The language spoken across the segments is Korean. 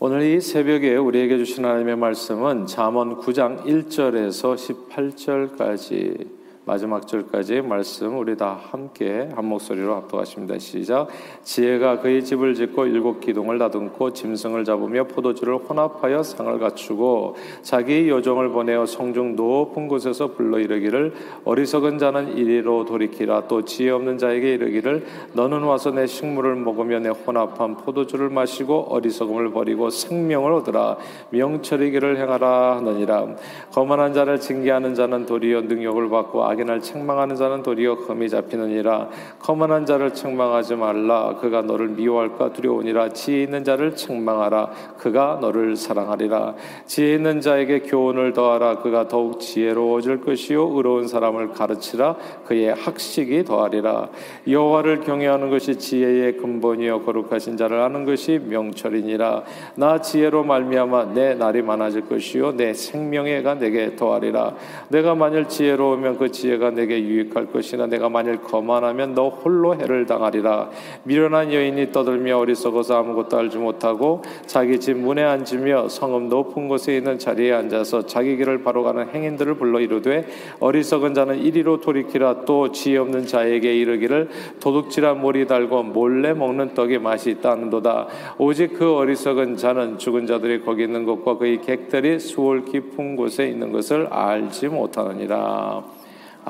오늘 이 새벽에 우리에게 주신 하나님의 말씀은 잠언 9장 1절에서 18절까지 마지막 절까지의 말씀 우리 다 함께 한 목소리로 합독하십니다. 시작. 지혜가 그의 집을 짓고 일곱 기둥을 다듬고 짐승을 잡으며 포도주를 혼합하여 상을 갖추고 자기 요정을 보내어 성중 높은 곳에서 불러 이르기를 어리석은 자는 이리로 돌이키라 또 지혜 없는 자에게 이르기를 너는 와서 내 식물을 먹으며 내 혼합한 포도주를 마시고 어리석음을 버리고 생명을 얻으라 명철이기를 행하라 하느니라 거만한 자를 징계하는 자는 도리어 능욕을 받고 악인을 책망하는 자는 도리어 흠이 잡히느니라. 거만한 자를 책망하지 말라. 그가 너를 미워할까 두려우니라. 지혜 있는 자를 책망하라. 그가 너를 사랑하리라. 지혜 있는 자에게 교훈을 더하라. 그가 더욱 지혜로워질 것이요 의로운 사람을 가르치라. 그의 학식이 더하리라. 여호와를 경외하는 것이 지혜의 근본이요 거룩하신 자를 아는 것이 명철이니라. 나 지혜로 말미암아 내 날이 많아질 것이요 내 생명의가 내게 더하리라. 내가 만일 지혜로우면 그 지혜 지혜가 내게 유익할 것이나 내가 만일 거만하면 너 홀로 해를 당하리라. 미련한 여인이 떠들며 어리석어서 아무것도 알지 못하고 자기 집 문에 앉으며 성읍 높은 곳에 있는 자리에 앉아서 자기 길을 바로 가는 행인들을 불러 이르되 어리석은 자는 이리로 돌이키라. 또 지혜 없는 자에게 이르기를 도둑질한 몰이 달고 몰래 먹는 떡의 맛이 있다는도다. 오직 그 어리석은 자는 죽은 자들이 거기 있는 것과 그의 객들이 수월 깊은 곳에 있는 것을 알지 못하느니라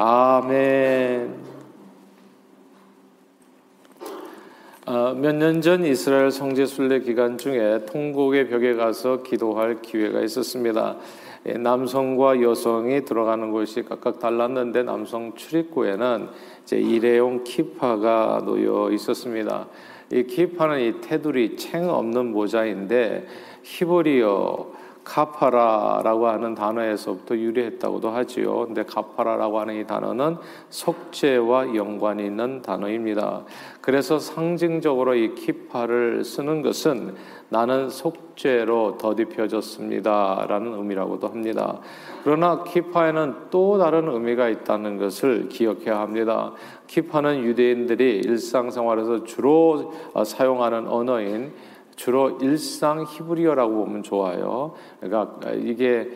아멘. 어, 몇년 전 이스라엘 성지 순례 기간 중에 통곡의 벽에 가서 기도할 기회가 있었습니다. 예, 남성과 여성이 들어가는 곳이 각각 달랐는데 남성 출입구에는 이제 일회용 키파가 놓여 있었습니다. 이 키파는 이 테두리 챙 없는 모자인데 히브리어 카파라라고 하는 단어에서부터 유래했다고도 하지요. 근데 카파라라고 하는 이 단어는 속죄와 연관이 있는 단어입니다. 그래서 상징적으로 이 키파를 쓰는 것은 나는 속죄로 더딥혀졌습니다라는 의미라고도 합니다. 그러나 키파에는 또 다른 의미가 있다는 것을 기억해야 합니다. 키파는 유대인들이 일상생활에서 주로 사용하는 언어인 주로 일상 히브리어라고 보면 좋아요. 그러니까 이게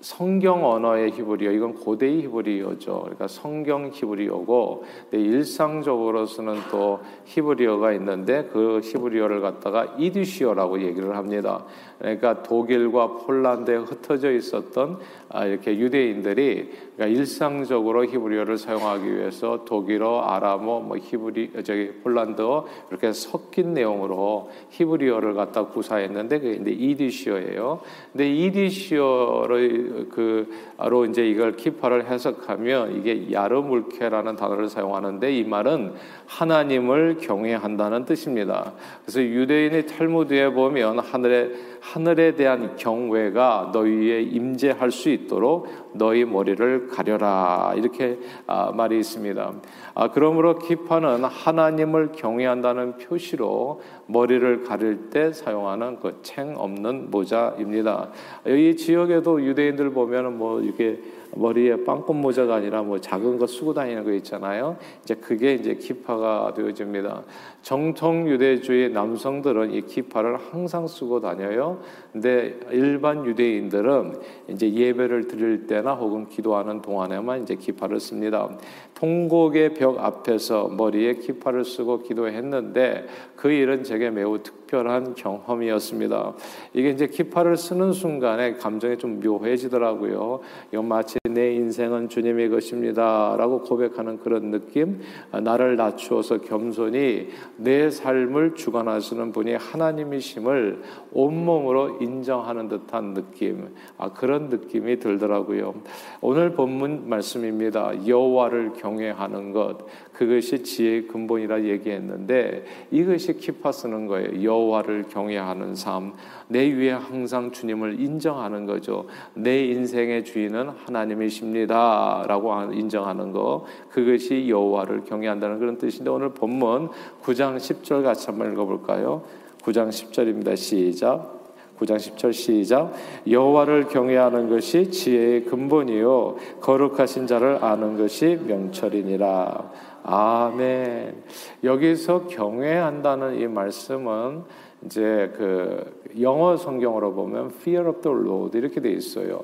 성경 언어의 히브리어 이건 고대 히브리어죠. 그러니까 성경 히브리어고 일상적으로 쓰는 또 히브리어가 있는데 그 히브리어를 갖다가 이디시어라고 얘기를 합니다. 그러니까 독일과 폴란드에 흩어져 있었던 아, 이렇게 유대인들이 그러니까 일상적으로 히브리어를 사용하기 위해서 독일어, 아람어, 뭐 히브리 저기 폴란드어 이렇게 섞인 내용으로 히브리어를 갖다 구사했는데 그게 이디시어예요. 근데 이디시어로 그로 이제 이걸 키파를 해석하면 이게 야르물케라는 단어를 사용하는데 이 말은 하나님을 경외한다는 뜻입니다. 그래서 유대인의 탈무드에 보면 하늘에 하늘에 대한 경외가 너희에 임재할 수 있도록 너희 머리를 가려라 이렇게 아, 말이 있습니다. 아, 그러므로 키파는 하나님을 경외한다는 표시로 머리를 가릴 때 사용하는 그 챙 없는 모자입니다. 이 지역에도 유대인들 보면은 뭐 이렇게 머리에 빵꽃 모자가 아니라 뭐 작은 거 쓰고 다니는 거 있잖아요. 이제 그게 이제 키파가 되어집니다. 정통 유대주의 남성들은 이 키파를 항상 쓰고 다녀요. 근데 일반 유대인들은 이제 예배를 드릴 때나 혹은 기도하는 동안에만 이제 키파를 씁니다. 통곡의 벽 앞에서 머리에 키파를 쓰고 기도했는데 그 일은 제게 매우 특별한 경험이었습니다. 이게 이제 키파를 쓰는 순간에 감정이 좀 묘해지더라고요. 이건 마치 내 인생은 주님의 것입니다 라고 고백하는 그런 느낌, 나를 낮추어서 겸손히 내 삶을 주관하시는 분이 하나님이심을 온몸으로 인정하는 듯한 느낌, 아, 그런 느낌이 들더라고요. 오늘 본문 말씀입니다. 여호와를 경외하는 것, 그것이 지혜의 근본이라 얘기했는데 이것이 키파 쓰는 거예요. 여호와를 경외하는 삶, 내 위에 항상 주님을 인정하는 거죠. 내 인생의 주인은 하나님이십니다라고 인정하는 거, 그것이 여호와를 경외한다는 그런 뜻인데 오늘 본문 9장 10절 같이 한번 읽어 볼까요? 9장 10절입니다. 시작. 9장 10절 시작 여호와를 경외하는 것이 지혜의 근본이요 거룩하신 자를 아는 것이 명철이니라 아멘. 여기서 경외한다는 이 말씀은 이제 그 영어 성경으로 보면 fear of the Lord 이렇게 돼 있어요.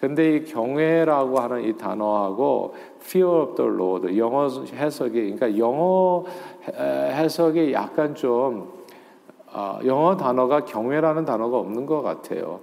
근데 이 경외라고 하는 이 단어하고 fear of the Lord 영어 해석이 그러니까 영어 해석이 약간 좀 어, 영어 단어가 경외라는 단어가 없는 것 같아요.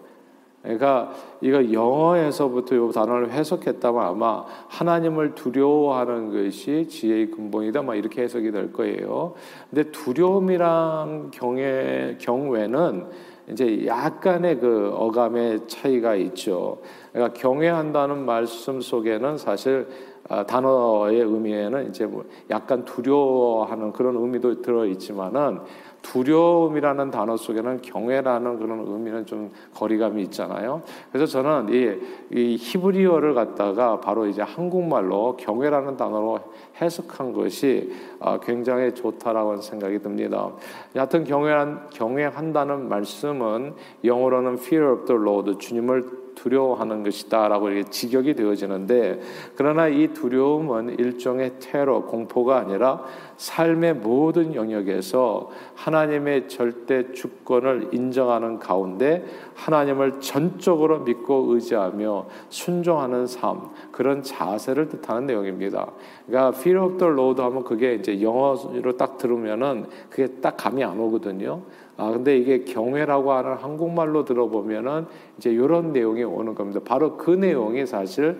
그러니까 이거 영어에서부터 이 단어를 해석했다면 아마 하나님을 두려워하는 것이 지혜의 근본이다. 막 이렇게 해석이 될 거예요. 근데 두려움이랑 경외 경외는 이제 약간의 그 어감의 차이가 있죠. 그러니까 경외한다는 말씀 속에는 사실 아, 단어의 의미에는 이제 뭐 약간 두려워하는 그런 의미도 들어 있지만은 두려움이라는 단어 속에는 경외라는 그런 의미는 좀 거리감이 있잖아요. 그래서 저는 이, 이 히브리어를 갖다가 바로 이제 한국말로 경외라는 단어로 해석한 것이 아, 굉장히 좋다라고 생각이 듭니다. 여하튼 경외한, 경외한다는 말씀은 영어로는 fear of the Lord, 주님을 두려워하는 것이다라고 이렇게 직역이 되어지는데 그러나 이 두려움은 일종의 테러 공포가 아니라 삶의 모든 영역에서 하나님의 절대 주권을 인정하는 가운데 하나님을 전적으로 믿고 의지하며 순종하는 삶 그런 자세를 뜻하는 내용입니다. 그러니까 fear of the Lord 하면 그게 이제 영어로 딱 들으면은 그게 딱 감이 안 오거든요. 아 근데 이게 경외라고 하는 한국말로 들어보면은 이제 이런 내용이 오는 겁니다. 바로 그 내용이 사실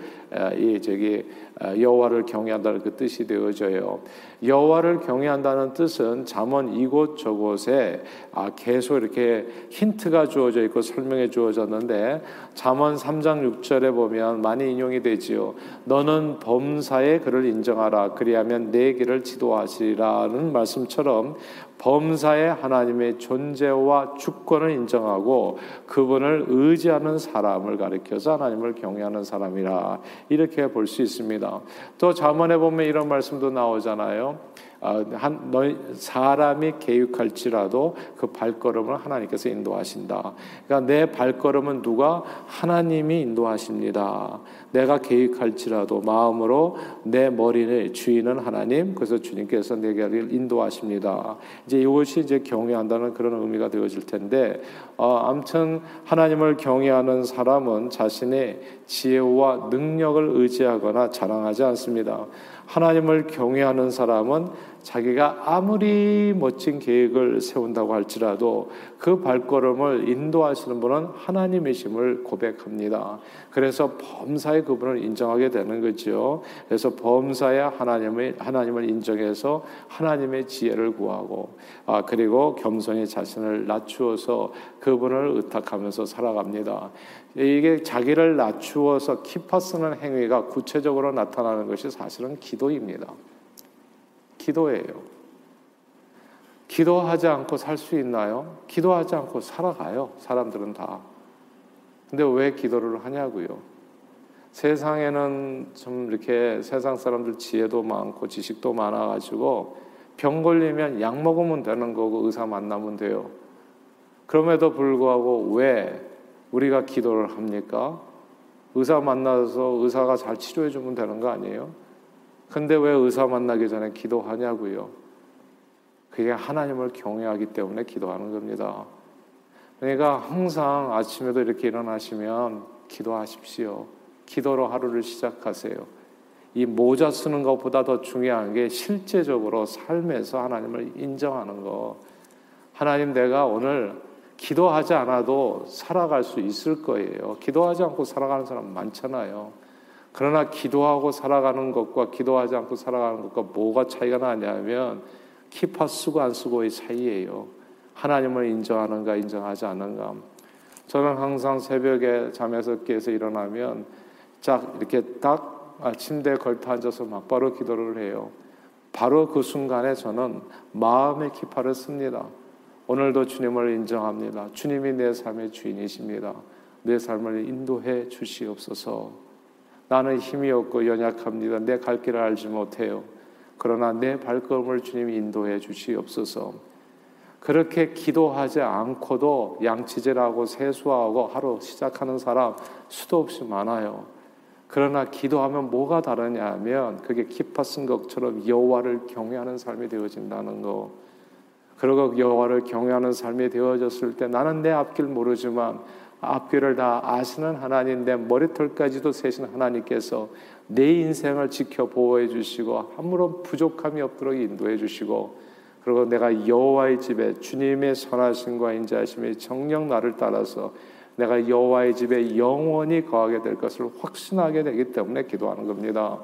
이 저기 여호와를 경외한다는 그 뜻이 되어져요. 여호와를 경외한다는 뜻은 잠언 이곳 저곳에 아 계속 이렇게 힌트가 주어져 있고 설명해 주어졌는데 잠언 3장 6절에 보면 많이 인용이 되지요. 너는 범사의 그를 인정하라 그리하면 내 길을 지도하시라는 말씀처럼 범사의 하나님의 존재와 주권을 인정하고 그분을 의지 하는 사람을 가리켜서 하나님을 경외하는 사람이라 이렇게 볼 수 있습니다. 또 잠언에 보면 이런 말씀도 나오잖아요. 아, 한 너희 사람이 계획할지라도 그 발걸음을 하나님께서 인도하신다. 그러니까 내 발걸음은 누가 하나님이 인도하십니다. 내가 계획할지라도 마음으로 내 머리를 주인은 하나님, 그래서 주님께서 내게 인도하십니다. 이제 이것이 이제 경외한다는 그런 의미가 되어질 텐데, 어, 아무튼 하나님을 경외하는 사람은 자신의 지혜와 능력을 의지하거나 자랑하지 않습니다. 하나님을 경외하는 사람은 자기가 아무리 멋진 계획을 세운다고 할지라도 그 발걸음을 인도하시는 분은 하나님이심을 고백합니다. 그래서 범사의 그분을 인정하게 되는 거죠. 그래서 범사의 하나님을 하나님을 인정해서 하나님의 지혜를 구하고 아 그리고 겸손히 자신을 낮추어서 그분을 의탁하면서 살아갑니다. 이게 자기를 낮추어서 키파 쓰는 행위가 구체적으로 나타나는 것이 사실은 기도입니다. 기도예요. 기도하지 않고 살 수 있나요? 기도하지 않고 살아가요. 사람들은 다. 근데 왜 기도를 하냐고요? 세상에는 좀 이렇게 세상 사람들 지혜도 많고 지식도 많아가지고 병 걸리면 약 먹으면 되는 거고 의사 만나면 돼요. 그럼에도 불구하고 왜 우리가 기도를 합니까? 의사 만나서 의사가 잘 치료해 주면 되는 거 아니에요? 근데 왜 의사 만나기 전에 기도하냐고요? 그게 하나님을 경외하기 때문에 기도하는 겁니다. 그러니까 항상 아침에도 이렇게 일어나시면 기도하십시오. 기도로 하루를 시작하세요. 이 모자 쓰는 것보다 더 중요한 게 실제적으로 삶에서 하나님을 인정하는 거. 하나님 내가 오늘 기도하지 않아도 살아갈 수 있을 거예요. 기도하지 않고 살아가는 사람 많잖아요. 그러나 기도하고 살아가는 것과 기도하지 않고 살아가는 것과 뭐가 차이가 나냐면 키파 쓰고 안 쓰고의 차이예요. 하나님을 인정하는가 인정하지 않는가. 저는 항상 새벽에 잠에서 깨서 일어나면 딱 이렇게 딱 침대에 걸터 앉아서 막바로 기도를 해요. 바로 그 순간에 저는 마음의 키파를 씁니다. 오늘도 주님을 인정합니다. 주님이 내 삶의 주인이십니다. 내 삶을 인도해 주시옵소서. 나는 힘이 없고 연약합니다. 내 갈 길을 알지 못해요. 그러나 내 발걸음을 주님이 인도해 주시옵소서. 그렇게 기도하지 않고도 양치질하고 세수하고 하루 시작하는 사람 수도 없이 많아요. 그러나 기도하면 뭐가 다르냐 하면 그게 기파 쓴 것처럼 여호와를 경외하는 삶이 되어진다는 거. 그리고 여호와를 경외하는 삶이 되어졌을 때 나는 내 앞길 모르지만 앞길을 다 아시는 하나님 내 머리털까지도 세신 하나님께서 내 인생을 지켜 보호해 주시고 아무런 부족함이 없도록 인도해 주시고 그리고 내가 여호와의 집에 주님의 선하심과 인자하심이 정령 나를 따라서 내가 여호와의 집에 영원히 거하게 될 것을 확신하게 되기 때문에 기도하는 겁니다.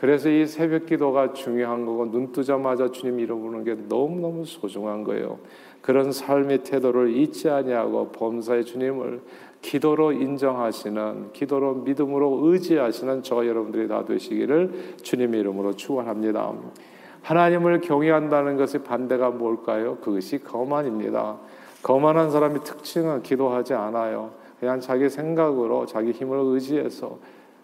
그래서 이 새벽 기도가 중요한 거고 눈 뜨자마자 주님 이름 부르는 게 너무너무 소중한 거예요. 그런 삶의 태도를 잊지 아니하고 범사의 주님을 기도로 인정하시는 기도로 믿음으로 의지하시는 저 여러분들이 다 되시기를 주님 이름으로 축원합니다. 하나님을 경외한다는 것의 반대가 뭘까요? 그것이 거만입니다. 거만한 사람의 특징은 기도하지 않아요. 그냥 자기 생각으로 자기 힘을 의지해서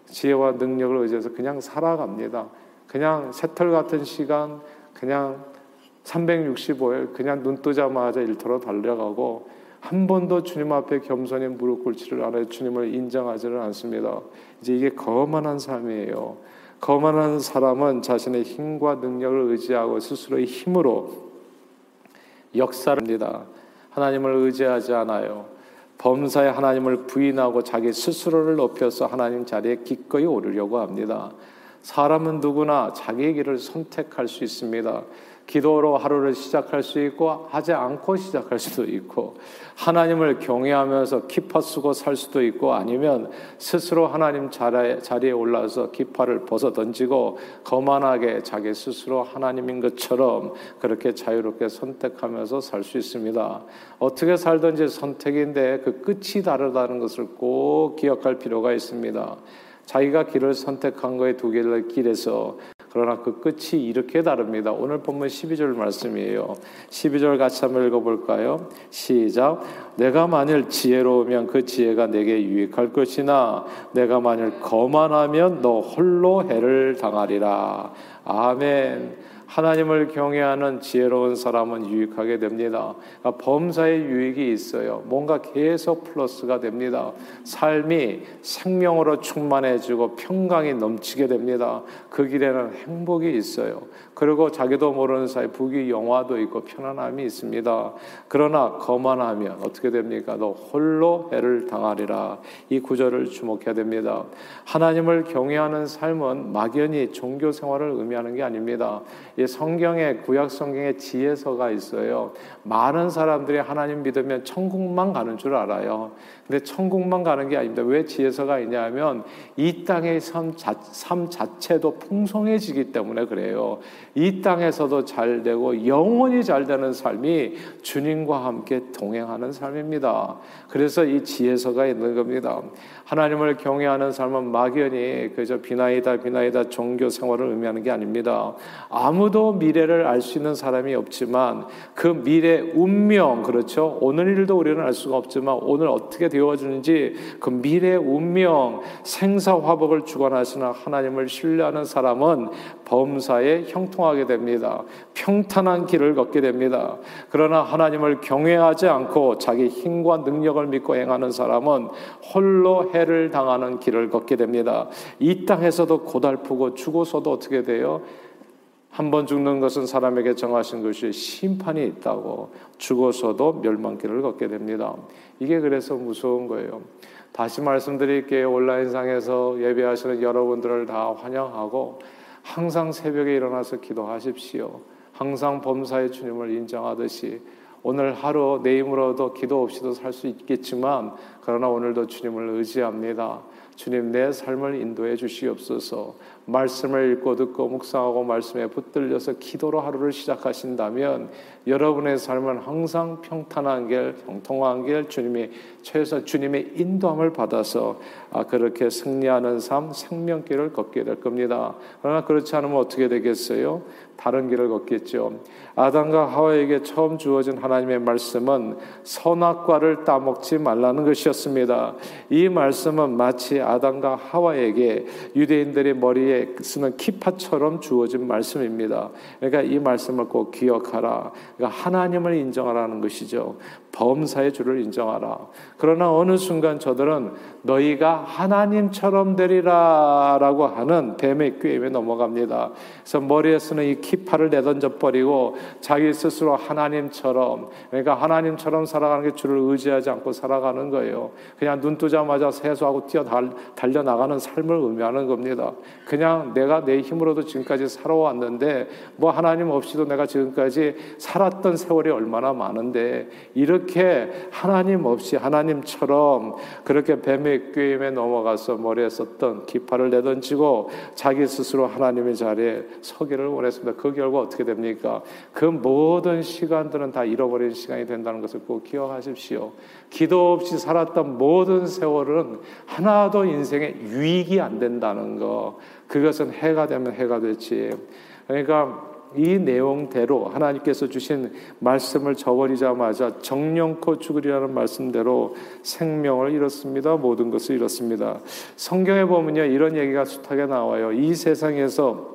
지혜와 능력을 의지해서 그냥 살아갑니다. 그냥 새털 같은 시간, 그냥 365일 그냥 눈 뜨자마자 일터로 달려가고 한 번도 주님 앞에 겸손히 무릎 꿇지를 않아요. 주님을 인정하지를 않습니다. 이제 이게 거만한 삶이에요. 거만한 사람은 자신의 힘과 능력을 의지하고 스스로의 힘으로 역사를 합니다. 하나님을 의지하지 않아요. 범사에 하나님을 부인하고 자기 스스로를 높여서 하나님 자리에 기꺼이 오르려고 합니다. 사람은 누구나 자기의 길을 선택할 수 있습니다. 기도로 하루를 시작할 수 있고 하지 않고 시작할 수도 있고 하나님을 경외하면서 키파 쓰고 살 수도 있고 아니면 스스로 하나님 자리에 올라서 키파를 벗어 던지고 거만하게 자기 스스로 하나님인 것처럼 그렇게 자유롭게 선택하면서 살 수 있습니다. 어떻게 살든지 선택인데 그 끝이 다르다는 것을 꼭 기억할 필요가 있습니다. 자기가 길을 선택한 거에 두 개를 길에서 그러나 그 끝이 이렇게 다릅니다. 오늘 본문 12절 말씀이에요. 12절 같이 한번 읽어볼까요? 시작. 내가 만일 지혜로우면 그 지혜가 내게 유익할 것이나 내가 만일 거만하면 너 홀로 해를 당하리라. 아멘. 하나님을 경외하는 지혜로운 사람은 유익하게 됩니다. 그러니까 범사의 유익이 있어요. 뭔가 계속 플러스가 됩니다. 삶이 생명으로 충만해지고 평강이 넘치게 됩니다. 그 길에는 행복이 있어요. 그리고 자기도 모르는 사이 부귀 영화도 있고 편안함이 있습니다. 그러나 거만하면 어떻게 됩니까? 너 홀로 해를 당하리라. 이 구절을 주목해야 됩니다. 하나님을 경외하는 삶은 막연히 종교 생활을 의미하는 게 아닙니다. 이 성경에 구약 성경에 지혜서가 있어요. 많은 사람들이 하나님 믿으면 천국만 가는 줄 알아요. 근데 천국만 가는 게 아닙니다. 왜 지혜서가 있냐면 이 땅의 삶, 자, 삶 자체도 풍성해지기 때문에 그래요. 이 땅에서도 잘 되고 영원히 잘 되는 삶이 주님과 함께 동행하는 삶입니다. 그래서 이 지혜서가 있는 겁니다. 하나님을 경외하는 삶은 막연히 그저 비나이다 비나이다 종교 생활을 의미하는 게 아닙니다. 아무도 미래를 알 수 있는 사람이 없지만 그 미래 운명 그렇죠. 오늘 일도 우리는 알 수가 없지만 오늘 어떻게 되어주는지 그 미래 운명 생사화복을 주관하시는 하나님을 신뢰하는 사람은 범사에 형통하게 됩니다. 평탄한 길을 걷게 됩니다. 그러나 하나님을 경외하지 않고 자기 힘과 능력을 믿고 행하는 사람은 홀로 해를 당하는 길을 걷게 됩니다. 이 땅에서도 고달프고 죽어서도 어떻게 돼요? 한 번 죽는 것은 사람에게 정하신 것이 심판이 있다고 죽어서도 멸망길을 걷게 됩니다. 이게 그래서 무서운 거예요. 다시 말씀드릴게요. 온라인상에서 예배하시는 여러분들을 다 환영하고 항상 새벽에 일어나서 기도하십시오. 항상 범사의 주님을 인정하듯이 오늘 하루 내 힘으로도 기도 없이도 살 수 있겠지만 그러나 오늘도 주님을 의지합니다. 주님 내 삶을 인도해 주시옵소서. 말씀을 읽고 듣고 묵상하고 말씀에 붙들려서 기도로 하루를 시작하신다면 여러분의 삶은 항상 평탄한 길, 형통한 길, 주님의 최소 주님의 인도함을 받아서 아, 그렇게 승리하는 삶, 생명길을 걷게 될 겁니다. 그러나 그렇지 않으면 어떻게 되겠어요? 다른 길을 걷겠죠. 아담과 하와에게 처음 주어진 하나님의 말씀은 선악과를 따먹지 말라는 것이었습니다. 이 말씀은 마치 아담과 하와에게 유대인들의 머리에 쓰는 키파처럼 주어진 말씀입니다. 그러니까 이 말씀을 꼭 기억하라. 그러니까 하나님을 인정하라는 것이죠. 범사의 주를 인정하라. 그러나 어느 순간 저들은 너희가 하나님처럼 되리라라고 하는 뱀의 꾀임에 넘어갑니다. 그래서 머리에 쓰는 이 키파를 내던져 버리고 자기 스스로 하나님처럼 그러니까 하나님처럼 살아가는 게 주를 의지하지 않고 살아가는 거예요. 그냥 눈 뜨자마자 세수하고 뛰어 달려 나가는 삶을 의미하는 겁니다. 그냥 내가 내 힘으로도 지금까지 살아왔는데 뭐 하나님 없이도 내가 지금까지 살았던 세월이 얼마나 많은데 이렇게 하나님 없이 하나님처럼 그렇게 뱀의 꾀임에 넘어가서 머리에 썼던 기파를 내던지고 자기 스스로 하나님의 자리에 서기를 원했습니다. 그 결과 어떻게 됩니까? 그 모든 시간들은 다 잃어버린 시간이 된다는 것을 꼭 기억하십시오. 기도 없이 살았던 모든 세월은 하나도 인생에 유익이 안 된다는 거. 그것은 해가 되면 해가 되지. 그러니까 이 내용대로 하나님께서 주신 말씀을 저버리자마자 정령코 죽으리라는 말씀대로 생명을 잃었습니다. 모든 것을 잃었습니다. 성경에 보면요 이런 얘기가 숱하게 나와요. 이 세상에서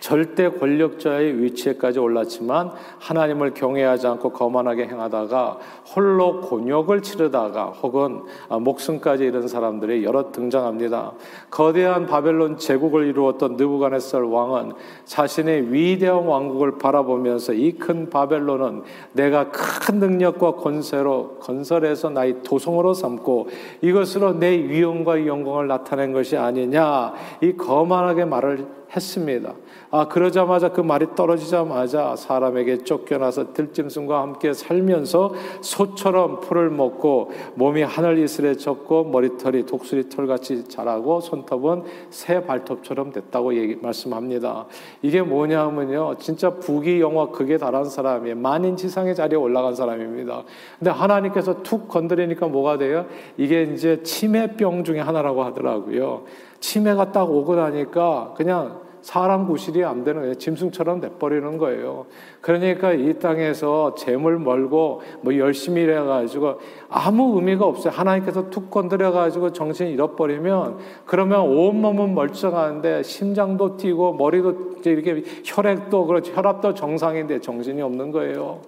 절대 권력자의 위치에까지 올랐지만 하나님을 경외하지 않고 거만하게 행하다가 홀로 곤욕을 치르다가 혹은 목숨까지 잃은 사람들이 여러 등장합니다. 거대한 바벨론 제국을 이루었던 느부갓네살 왕은 자신의 위대한 왕국을 바라보면서 이 큰 바벨론은 내가 큰 능력과 권세로 건설해서 나의 도성으로 삼고 이것으로 내 위엄과 영광을 나타낸 것이 아니냐 이 거만하게 말을 했습니다. 아, 그러자마자 그 말이 떨어지자마자 사람에게 쫓겨나서 들짐승과 함께 살면서 소처럼 풀을 먹고 몸이 하늘 이슬에 젖고 머리털이 독수리 털같이 자라고 손톱은 새 발톱처럼 됐다고 얘기, 말씀합니다. 이게 뭐냐면요. 진짜 부귀 영화 극에 달한 사람이 만인 지상의 자리에 올라간 사람입니다. 근데 하나님께서 툭 건드리니까 뭐가 돼요? 이게 이제 치매병 중에 하나라고 하더라고요. 치매가 딱 오고 나니까 그냥 사람 구실이 안 되는 거예요. 짐승처럼 내버리는 거예요. 그러니까 이 땅에서 재물 멀고 뭐 열심히 일해가지고 아무 의미가 없어요. 하나님께서 툭 건드려가지고 정신 잃어버리면 그러면 온몸은 멀쩡한데 심장도 뛰고 머리도 이렇게 혈액도 그렇지 혈압도 정상인데 정신이 없는 거예요.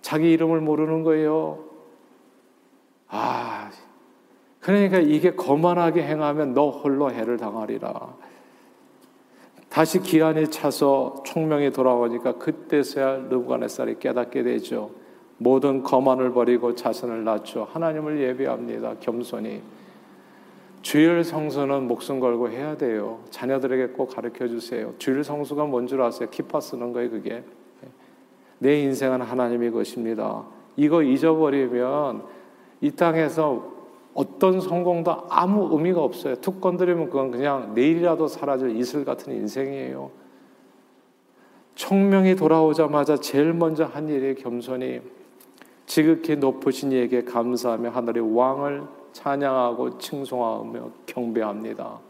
자기 이름을 모르는 거예요. 아, 그러니까 이게 거만하게 행하면 너 홀로 해를 당하리라. 다시 기한이 차서 총명이 돌아오니까 그때서야 느부갓네살이 깨닫게 되죠. 모든 거만을 버리고 자신을 낮춰 하나님을 예배합니다. 겸손히. 주일 성수는 목숨 걸고 해야 돼요. 자녀들에게 꼭 가르쳐 주세요. 주일 성수가 뭔 줄 아세요? 키파 쓰는 거예요, 그게. 내 인생은 하나님의 것입니다. 이거 잊어버리면 이 땅에서 어떤 성공도 아무 의미가 없어요. 툭 건드리면 그건 그냥 내일이라도 사라질 이슬 같은 인생이에요. 청명이 돌아오자마자 제일 먼저 한 일이 겸손히 지극히 높으신 이에게 감사하며 하늘의 왕을 찬양하고 칭송하며 경배합니다.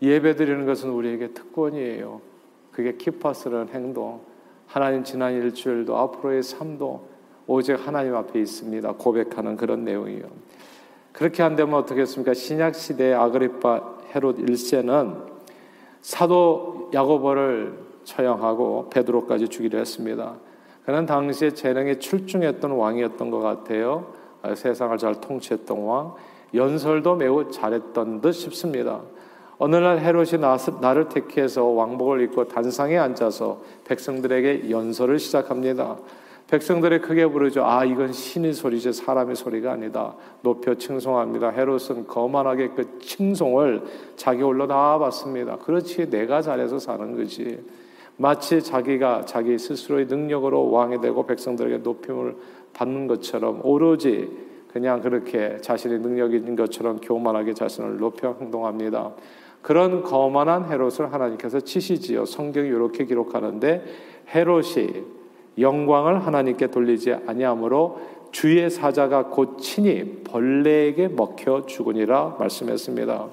예배 드리는 것은 우리에게 특권이에요. 그게 키파스라는 행동, 하나님 지난 일주일도 앞으로의 삶도 오직 하나님 앞에 있습니다. 고백하는 그런 내용이에요. 그렇게 한다면 어떻겠습니까? 신약 시대 아그리파 헤롯 1세는 사도 야고보를 처형하고 베드로까지 죽이려 했습니다. 그는 당시에 재능에 출중했던 왕이었던 것 같아요. 아, 세상을 잘 통치했던 왕. 연설도 매우 잘했던 듯 싶습니다. 어느 날 헤롯이 나를 택해서 왕복을 입고 단상에 앉아서 백성들에게 연설을 시작합니다. 백성들이 크게 부르죠. 아, 이건 신의 소리지 사람의 소리가 아니다. 높여 칭송합니다. 헤롯은 거만하게 그 칭송을 자기 홀로 다 받습니다. 그렇지, 내가 잘해서 사는 거지. 마치 자기가 자기 스스로의 능력으로 왕이 되고 백성들에게 높임을 받는 것처럼 오로지 그냥 그렇게 자신의 있는 것처럼 교만하게 자신을 높여 행동합니다. 그런 거만한 헤롯을 하나님께서 치시지요. 성경이 이렇게 기록하는데 헤롯이 영광을 하나님께 돌리지 아니하므로 주의 사자가 곧 친히 벌레에게 먹혀 죽으니라 말씀했습니다.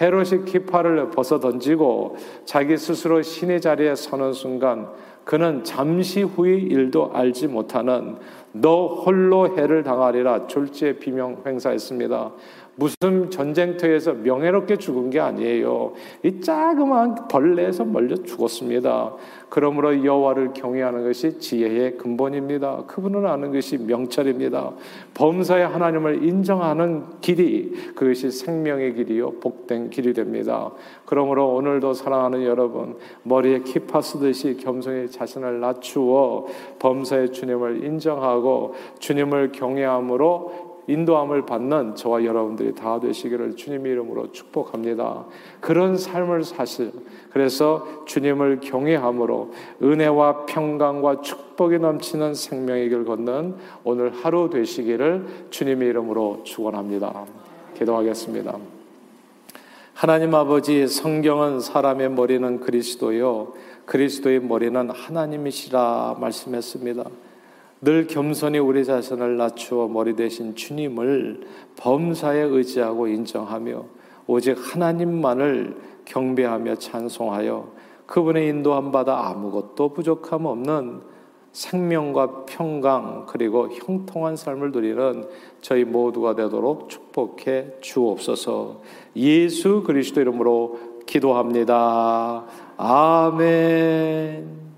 헤롯이 기파를 벗어 던지고 자기 스스로 신의 자리에 서는 순간 그는 잠시 후의 일도 알지 못하는 너 홀로 해를 당하리라 졸지에 비명 행사했습니다. 무슨 전쟁터에서 명예롭게 죽은 게 아니에요. 이 자그마한 벌레에서 멀려 죽었습니다. 그러므로 여호와를 경외하는 것이 지혜의 근본입니다. 그분을 아는 것이 명철입니다. 범사의 하나님을 인정하는 길이 그것이 생명의 길이요 복된 길이 됩니다. 그러므로 오늘도 사랑하는 여러분 머리에 키파 쓰듯이 겸손히 자신을 낮추어 범사의 주님을 인정하고 주님을 경외함으로 인도함을 받는 저와 여러분들이 다 되시기를 주님 이름으로 축복합니다. 그런 삶을 사실 그래서 주님을 경외함으로 은혜와 평강과 축복이 넘치는 생명의 길 걷는 오늘 하루 되시기를 주님의 이름으로 축원합니다. 기도하겠습니다. 하나님 아버지 성경은 사람의 머리는 그리스도요 그리스도의 머리는 하나님이시라 말씀했습니다. 늘 겸손히 우리 자신을 낮추어 머리 대신 주님을 범사에 의지하고 인정하며 오직 하나님만을 경배하며 찬송하여 그분의 인도함 받아 아무것도 부족함 없는 생명과 평강 그리고 형통한 삶을 누리는 저희 모두가 되도록 축복해 주옵소서. 예수 그리스도 이름으로 기도합니다. 아멘.